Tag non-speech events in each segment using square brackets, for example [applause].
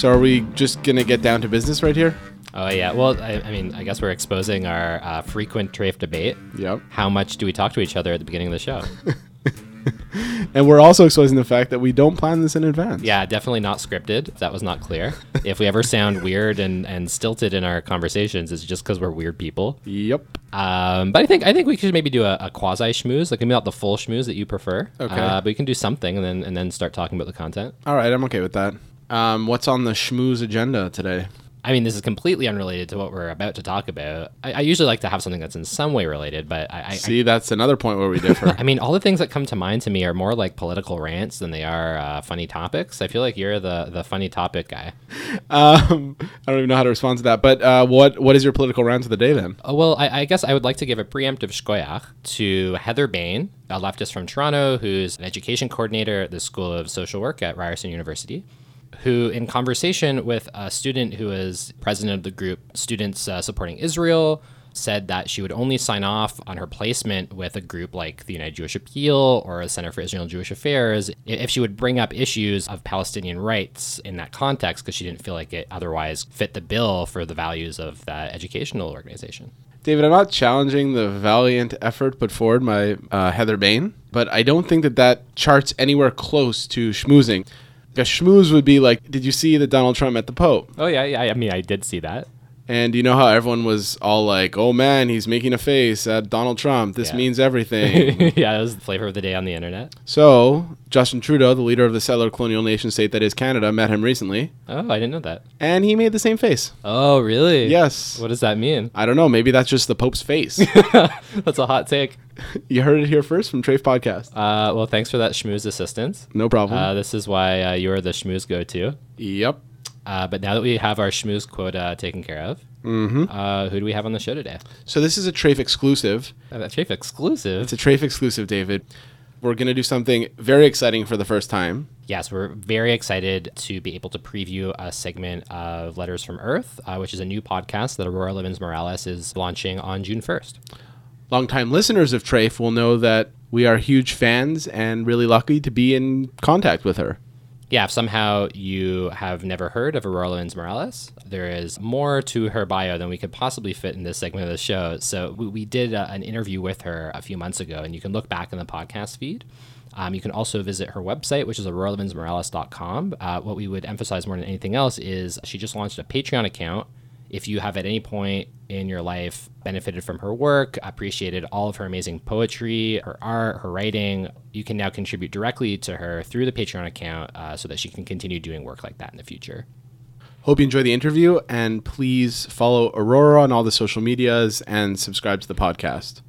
So are we just gonna get down to business right here? Oh yeah. Well, I, I mean, I guess we're exposing our uh, frequent Treyf debate. Yep. How much do we talk to each other at the beginning of the show? [laughs] And we're also exposing the fact that we don't plan this in advance. yeah, definitely not scripted. If that was not clear. [laughs] if we ever sound weird and, and stilted in our conversations, it's just because we're weird people. Yep. Um, but I think I think we could maybe do a, a quasi schmooze, like maybe not the full schmooze that you prefer. Okay. Uh, but we can do something and then and then start talking about the content. All right, I'm okay with that. Um, what's on the schmooze agenda today? I mean, this is completely unrelated to what we're about to talk about. I, I usually like to have something that's in some way related, but I, I, See, that's another point where we differ. [laughs] I mean, all the things that come to mind to me are more like political rants than they are uh, funny topics. I feel like you're the the funny topic guy. [laughs] um, I don't even know how to respond to that. But uh, what what is your political rant of the day then? Oh, well, I, I guess I would like to give a preemptive shkoyach to Heather Bain, a leftist from Toronto who's an education coordinator at the School of Social Work at Ryerson University, who, in conversation with a student who is president of the group Students uh, Supporting Israel, said that she would only sign off on her placement with a group like the United Jewish Appeal or the Center for Israel and Jewish Affairs if she would bring up issues of Palestinian rights in that context because she didn't feel like it otherwise fit the bill for the values of that educational organization. David, I'm not challenging the valiant effort put forward by uh, Heather Bain, but I don't think that that charts anywhere close to schmoozing. A schmooze would be like, did you see that Donald Trump met the Pope? Oh yeah, yeah. I mean, I did see that. And you know how everyone was all like, oh man, he's making a face at Donald Trump. This Yeah. means [laughs] everything. yeah, that was the flavor of the day on the internet. so, Justin Trudeau, the leader of the settler colonial nation state that is Canada, met him recently, Oh, I didn't know that. and he made the same face. Oh, really? Yes. What does that mean? I don't know. Maybe that's just the Pope's face. [laughs] That's a hot take. [laughs] you heard it here first from Treyf Podcast. Uh, well, thanks for that schmooze assistance. No problem. Uh, this is why uh, you're the schmooze go-to. yep. Uh, but now that we have our schmooze quota taken care of, Mm-hmm. uh, who do we have on the show today? So this is a Treyf exclusive. Uh, that's Treyf exclusive. It's a Treyf exclusive, David. We're going to do something very exciting for the first time. Yes, we're very excited to be able to preview a segment of Letters from Earth, uh, which is a new podcast that Aurora Levins Morales is launching on June 1st. Longtime listeners of Treyf will know that we are huge fans and really lucky to be in contact with her. Yeah, if somehow you have never heard of Aurora Levins Morales, there is more to her bio than we could possibly fit in this segment of the show. So we, we did uh, an interview with her a few months ago, and you can look back in the podcast feed. Um, you can also visit her website, which is auroralevinsmorales.com. Uh, what we would emphasize more than anything else is she just launched a Patreon account. If you have at any point in your life benefited from her work, appreciated all of her amazing poetry, her art, her writing, you can now contribute directly to her through the Patreon account uh, so that she can continue doing work like that in the future. Hope you enjoy the interview and please follow Aurora on all the social medias and subscribe to the podcast.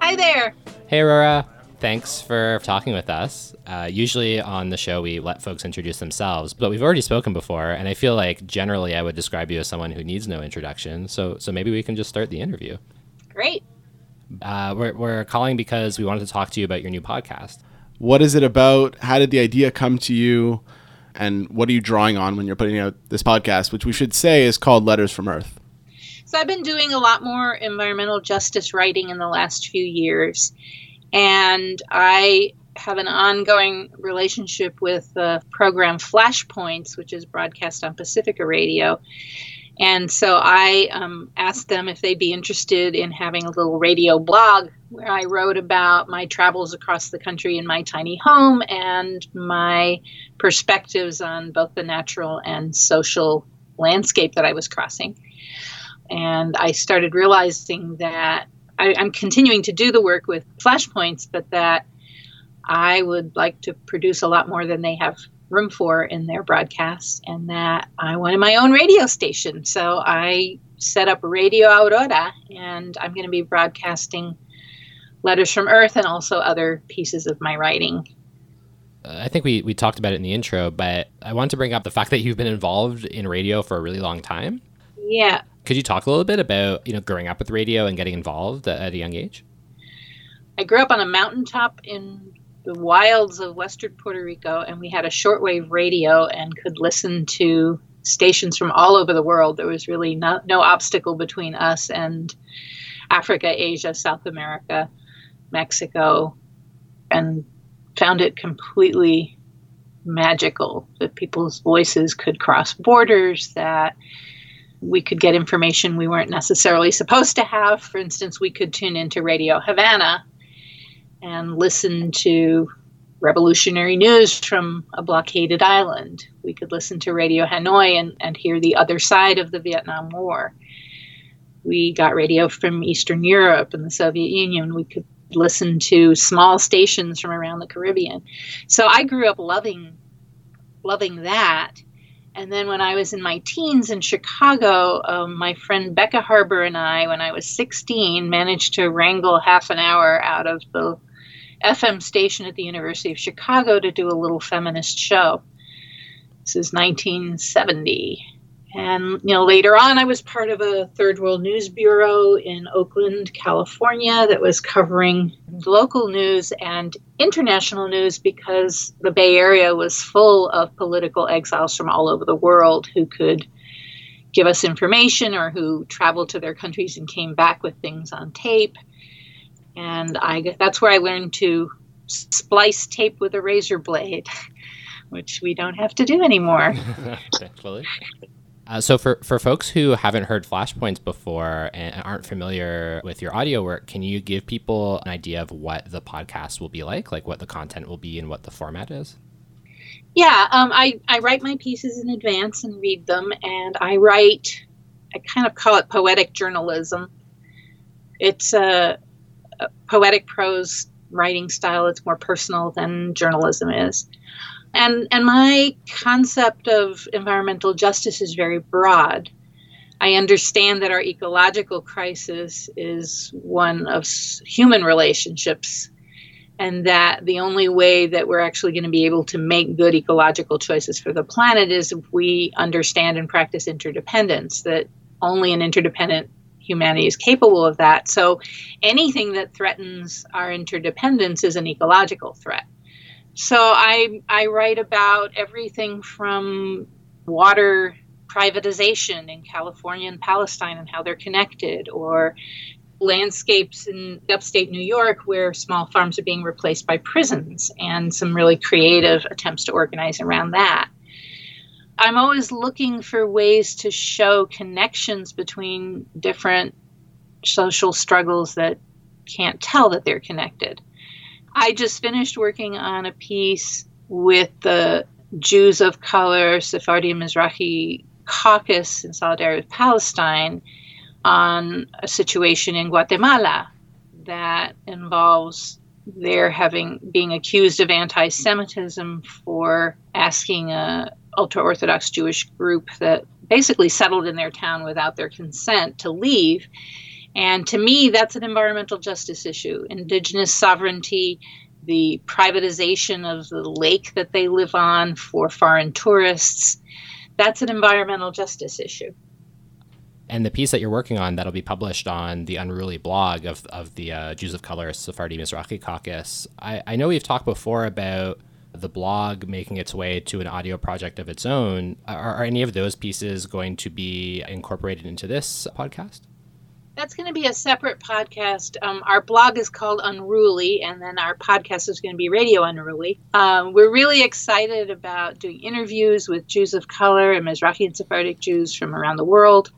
Hi there. Hey, Aurora. Thanks for talking with us. Uh, usually on the show, we let folks introduce themselves, but we've already spoken before, and I feel like generally I would describe you as someone who needs no introduction. So, so maybe we can just start the interview. Great. Uh, we're, we're calling because we wanted to talk to you about your new podcast. What is it about? How did the idea come to you? And what are you drawing on when you're putting out this podcast, which we should say is called Letters from Earth? So I've been doing a lot more environmental justice writing in the last few years. And I have an ongoing relationship with the program Flashpoints, which is broadcast on Pacifica Radio. And so I um, asked them if they'd be interested in having a little radio blog where I wrote about my travels across the country in my tiny home and my perspectives on both the natural and social landscape that I was crossing. And I started realizing that I, I'm continuing to do the work with flashpoints, but that I would like to produce a lot more than they have room for in their broadcasts, and that I wanted my own radio station. So I set up Radio Aurora, and I'm going to be broadcasting letters from Earth and also other pieces of my writing. Uh, I think we, we talked about it in the intro, but I want to bring up the fact that you've been involved in radio for a really long time. Yeah. Could you talk a little bit about, you know, growing up with radio and getting involved at a young age? I grew up on a mountaintop in the wilds of western Puerto Rico, and we had a shortwave radio and could listen to stations from all over the world. There was really no, no obstacle between us and Africa, Asia, South America, Mexico, and found it completely magical that people's voices could cross borders, that we could get information we weren't necessarily supposed to have. For instance, we could tune into Radio Havana and listen to revolutionary news from a blockaded island. We could listen to Radio Hanoi and, and hear the other side of the Vietnam War. We got radio from Eastern Europe and the Soviet Union. We could listen to small stations from around the Caribbean. So I grew up loving loving that. And then when I was in my teens in Chicago, um, my friend Becca Harbor and I, when I was 16, managed to wrangle half an hour out of the FM station at the University of Chicago to do a little feminist show. This is 1970. And you know, later on, I was part of a Third World News Bureau in Oakland, California, that was covering local news and international news because the Bay Area was full of political exiles from all over the world who could give us information or who traveled to their countries and came back with things on tape. And I that's where I learned to splice tape with a razor blade, [laughs] which we don't have to do anymore. [laughs] Thankfully. Uh, so for, for folks who haven't heard flashpoints before and aren't familiar with your audio work can you give people an idea of what the podcast will be like? Like what the content will be and what the format is? Yeah um, I, I write my pieces in advance and read them and i write i kind of call it poetic journalism. It's a, a poetic prose writing style. It's more personal than journalism is and and my concept of environmental justice is very broad. I understand that our ecological crisis is one of human relationships, and that the only way that we're actually going to be able to make good ecological choices for the planet is if we understand and practice interdependence, that only an interdependent humanity is capable of that. So anything that threatens our interdependence is an ecological threat. So I I write about everything from water privatization in California and Palestine and how they're connected, or landscapes in upstate New York where small farms are being replaced by prisons, and some really creative attempts to organize around that. I'm always looking for ways to show connections between different social struggles that can't tell that they're connected. I just finished working on a piece with the Jews of color, Sephardi Mizrahi caucus in solidarity with Palestine on a situation in Guatemala that involves their having being accused of anti-Semitism for asking a ultra-orthodox Jewish group that basically settled in their town without their consent to leave and to me, that's an environmental justice issue. Indigenous sovereignty, the privatization of the lake that they live on for foreign tourists, that's an environmental justice issue. And the piece that you're working on that'll be published on the Unruly blog of, of the uh, Jews of Color Sephardi Mizrahi Caucus. I, I know we've talked before about the blog making its way to an audio project of its own. Are, are any of those pieces going to be incorporated into this podcast? That's going to be a separate podcast. Um, our blog is called Unruly, and then our podcast is going to be Radio Unruly. Um, we're really excited about doing interviews with Jews of color and Mizrahi and Sephardic Jews from around the world.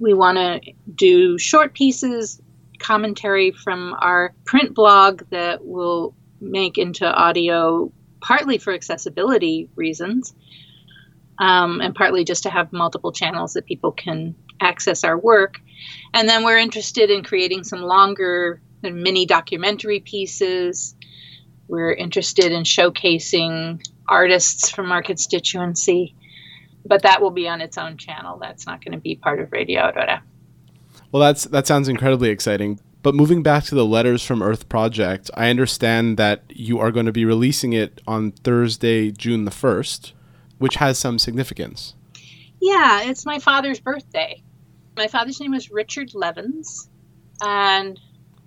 We want to do short pieces, commentary from our print blog that will make into audio, partly for accessibility reasons, um, and partly just to have multiple channels that people can access our work. And then we're interested in creating some longer mini documentary pieces. We're interested in showcasing artists from our constituency, but that will be on its own channel. That's not going to be part of Radio Aurora. Well, that's that sounds incredibly exciting. But moving back to the Letters from Earth project, I understand that you are going to be releasing it on Thursday, June the 1st, which has some significance. Yeah, it's my father's birthday. My father's name was Richard Levins, and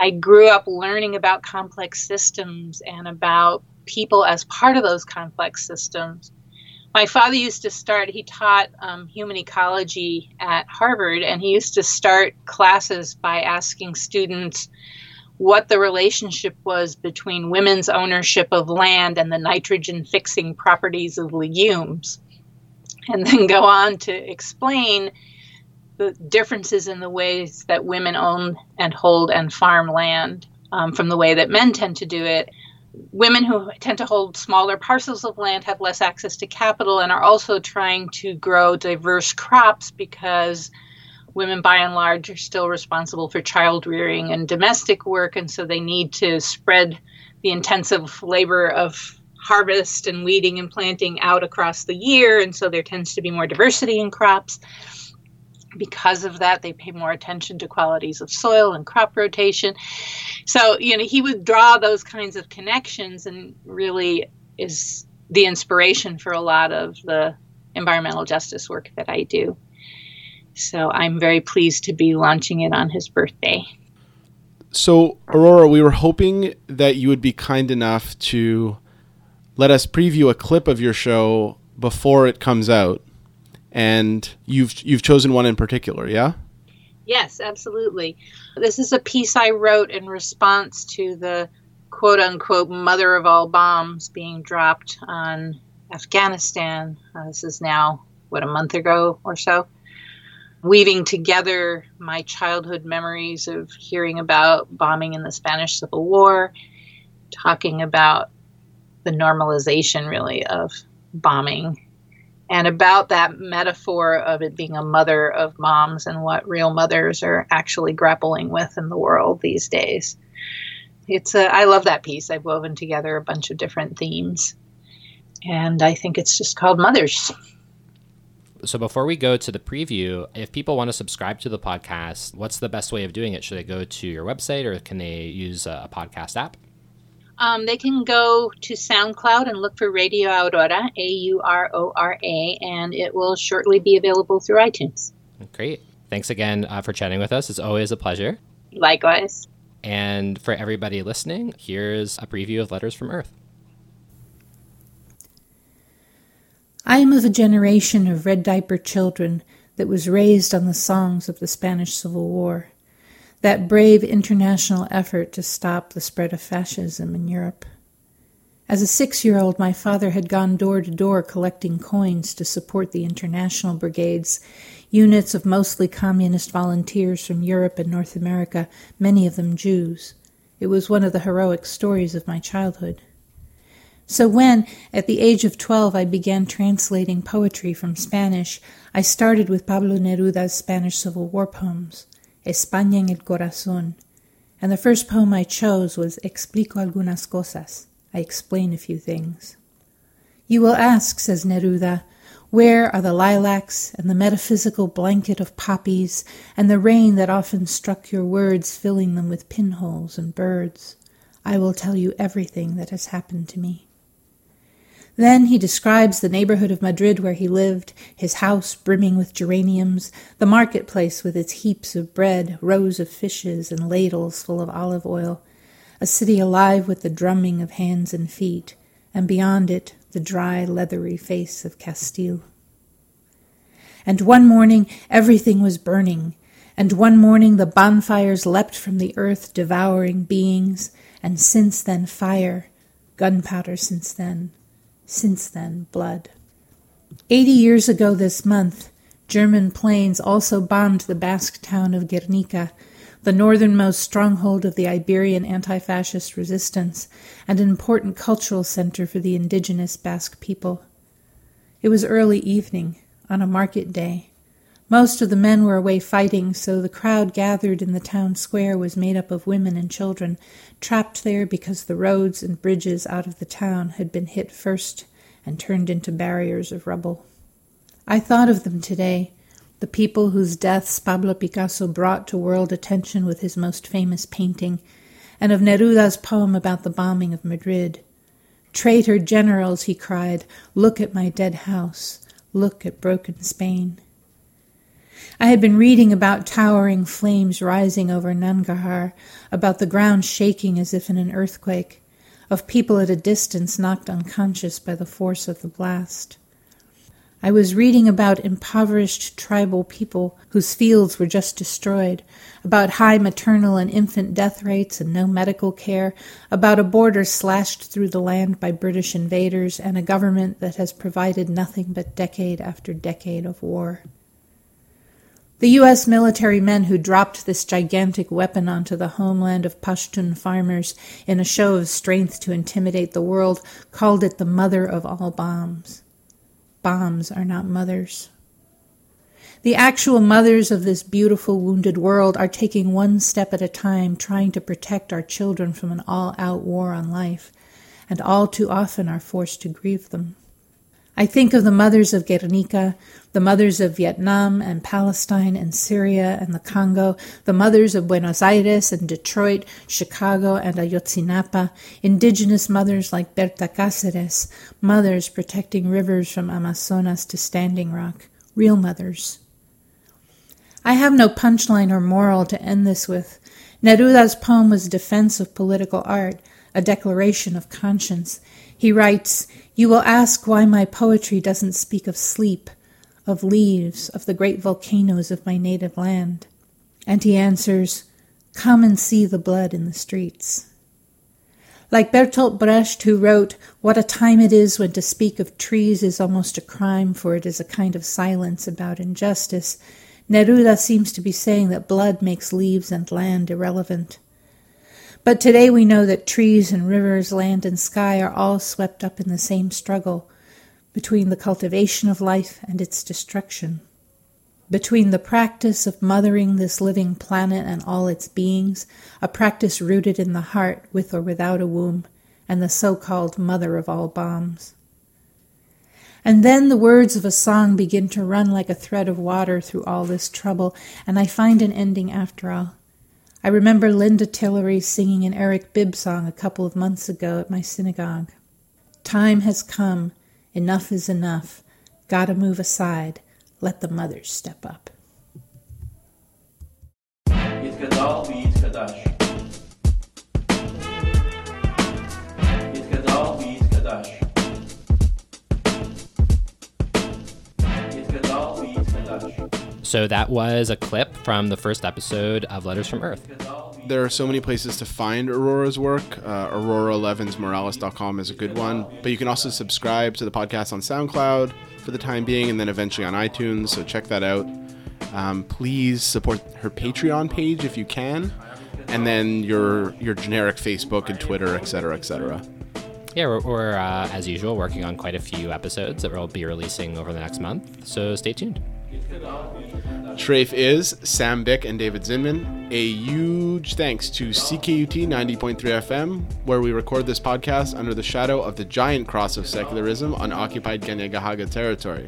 I grew up learning about complex systems and about people as part of those complex systems. My father used to start, he taught um, human ecology at Harvard, and he used to start classes by asking students what the relationship was between women's ownership of land and the nitrogen fixing properties of legumes. And then go on to explain the differences in the ways that women own and hold and farm land um, from the way that men tend to do it. Women who tend to hold smaller parcels of land have less access to capital and are also trying to grow diverse crops because women by and large are still responsible for child rearing and domestic work and so they need to spread the intensive labor of harvest and weeding and planting out across the year and so there tends to be more diversity in crops because of that they pay more attention to qualities of soil and crop rotation. So you know he would draw those kinds of connections and really is the inspiration for a lot of the environmental justice work that i do. So i'm very pleased to be launching it on his birthday. So aurora we were hoping that you would be kind enough to let us preview a clip of your show before it comes out and you've you've chosen one in particular, yeah? Yes, absolutely. This is a piece I wrote in response to the quote unquote mother of all bombs being dropped on Afghanistan. Uh, this is now, what, a month ago or so. Weaving together my childhood memories of hearing about bombing in the Spanish Civil War, talking about the normalization, really, of bombing and about that metaphor of it being a mother of moms and what real mothers are actually grappling with in the world these days. It's a, I love that piece. I've woven together a bunch of different themes, and I think it's just called Mothers. So before we go to the preview, if people want to subscribe to the podcast, what's the best way of doing it? Should they go to your website or can they use a podcast app? Um, they can go to SoundCloud and look for Radio Aurora, A U R O R A, and it will shortly be available through iTunes. Great. Thanks again uh, for chatting with us. It's always a pleasure. Likewise. And for everybody listening, here's a preview of Letters from Earth. I am of a generation of red diaper children that was raised on the songs of the Spanish Civil War that brave international effort to stop the spread of fascism in Europe. As a six year old, my father had gone door to door collecting coins to support the international brigades, units of mostly communist volunteers from Europe and North America, many of them Jews. It was one of the heroic stories of my childhood. So when, at the age of twelve, I began translating poetry from Spanish, I started with Pablo Neruda's Spanish Civil War poems. España en el corazón, and the first poem I chose was Explico algunas cosas. I explain a few things. You will ask, says Neruda, where are the lilacs and the metaphysical blanket of poppies and the rain that often struck your words, filling them with pinholes and birds? I will tell you everything that has happened to me. Then he describes the neighborhood of Madrid where he lived, his house brimming with geraniums, the marketplace with its heaps of bread, rows of fishes, and ladles full of olive oil, a city alive with the drumming of hands and feet, and beyond it the dry, leathery face of Castile. And one morning everything was burning, and one morning the bonfires leapt from the earth, devouring beings, and since then fire, gunpowder since then since then, blood. Eighty years ago this month, German planes also bombed the Basque town of Guernica, the northernmost stronghold of the Iberian anti fascist resistance and an important cultural center for the indigenous Basque people. It was early evening, on a market day. Most of the men were away fighting, so the crowd gathered in the town square was made up of women and children, trapped there because the roads and bridges out of the town had been hit first and turned into barriers of rubble. I thought of them today, the people whose deaths Pablo Picasso brought to world attention with his most famous painting, and of Neruda's poem about the bombing of Madrid. Traitor generals, he cried, look at my dead house, look at broken Spain. I had been reading about towering flames rising over Nangarhar, about the ground shaking as if in an earthquake, of people at a distance knocked unconscious by the force of the blast. I was reading about impoverished tribal people whose fields were just destroyed, about high maternal and infant death rates and no medical care, about a border slashed through the land by British invaders, and a government that has provided nothing but decade after decade of war. The U.S. military men who dropped this gigantic weapon onto the homeland of Pashtun farmers in a show of strength to intimidate the world called it the mother of all bombs. Bombs are not mothers. The actual mothers of this beautiful wounded world are taking one step at a time, trying to protect our children from an all out war on life, and all too often are forced to grieve them. I think of the mothers of Guernica, the mothers of Vietnam and Palestine and Syria and the Congo, the mothers of Buenos Aires and Detroit, Chicago and Ayotzinapa, indigenous mothers like Berta Cáceres, mothers protecting rivers from Amazonas to Standing Rock, real mothers. I have no punchline or moral to end this with. Neruda's poem was a defense of political art, a declaration of conscience. He writes, You will ask why my poetry doesn't speak of sleep, of leaves, of the great volcanoes of my native land. And he answers, Come and see the blood in the streets. Like Bertolt Brecht, who wrote, What a time it is when to speak of trees is almost a crime, for it is a kind of silence about injustice, Neruda seems to be saying that blood makes leaves and land irrelevant. But today we know that trees and rivers, land and sky are all swept up in the same struggle between the cultivation of life and its destruction, between the practice of mothering this living planet and all its beings, a practice rooted in the heart with or without a womb, and the so called mother of all bombs. And then the words of a song begin to run like a thread of water through all this trouble, and I find an ending after all. I remember Linda Tillery singing an Eric Bibb song a couple of months ago at my synagogue. Time has come. Enough is enough. Gotta move aside. Let the mothers step up. So that was a clip from the first episode of Letters from Earth. There are so many places to find Aurora's work. Uh, AuroraLevinsMorales.com is a good one. But you can also subscribe to the podcast on SoundCloud for the time being and then eventually on iTunes. So check that out. Um, please support her Patreon page if you can. And then your your generic Facebook and Twitter, etc., etc. Yeah, we're, we're uh, as usual working on quite a few episodes that we'll be releasing over the next month. So stay tuned. Treyf is Sam Bick and David Zinman. A huge thanks to CKUT 90.3 FM, where we record this podcast under the shadow of the giant cross of secularism on occupied Kanien'kehá:ka territory.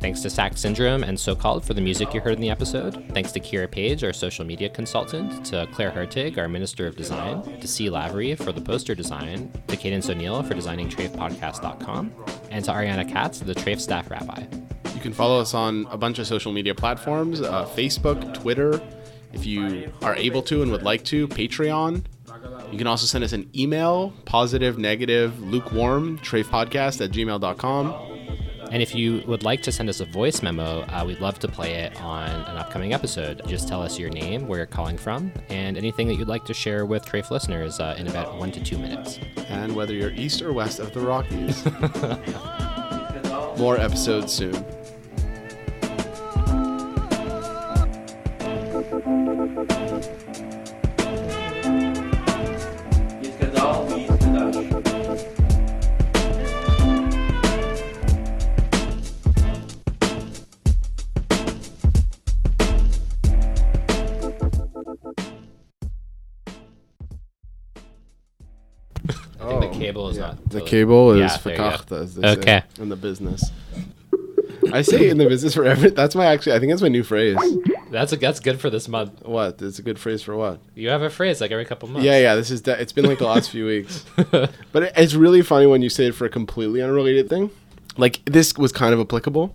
Thanks to Sack Syndrome and Socalled for the music you heard in the episode. Thanks to Kira Page, our social media consultant, to Claire Hertig, our Minister of Design, to C. Lavery for the poster design, to Cadence O'Neill for designing TreyfPodcast.com, and to Ariana Katz, the Treyf staff rabbi. You can follow us on a bunch of social media platforms uh, Facebook, Twitter, if you are able to and would like to, Patreon. You can also send us an email, positive, negative, lukewarm, treyfpodcast at gmail.com. And if you would like to send us a voice memo, uh, we'd love to play it on an upcoming episode. Just tell us your name, where you're calling from, and anything that you'd like to share with Treyf listeners uh, in about one to two minutes. And whether you're east or west of the Rockies. [laughs] More episodes soon. Cable is not The totally- cable is Yeah, there you go. verkacht, as they say Okay. in the business. I say in the business forever. That's my actually. I think that's my new phrase. That's a, that's good for this month. What? It's a good phrase for what? You have a phrase like every couple months. Yeah, yeah. This is. De- it's been like the last few [laughs] weeks, but it, it's really funny when you say it for a completely unrelated thing. Like this was kind of applicable.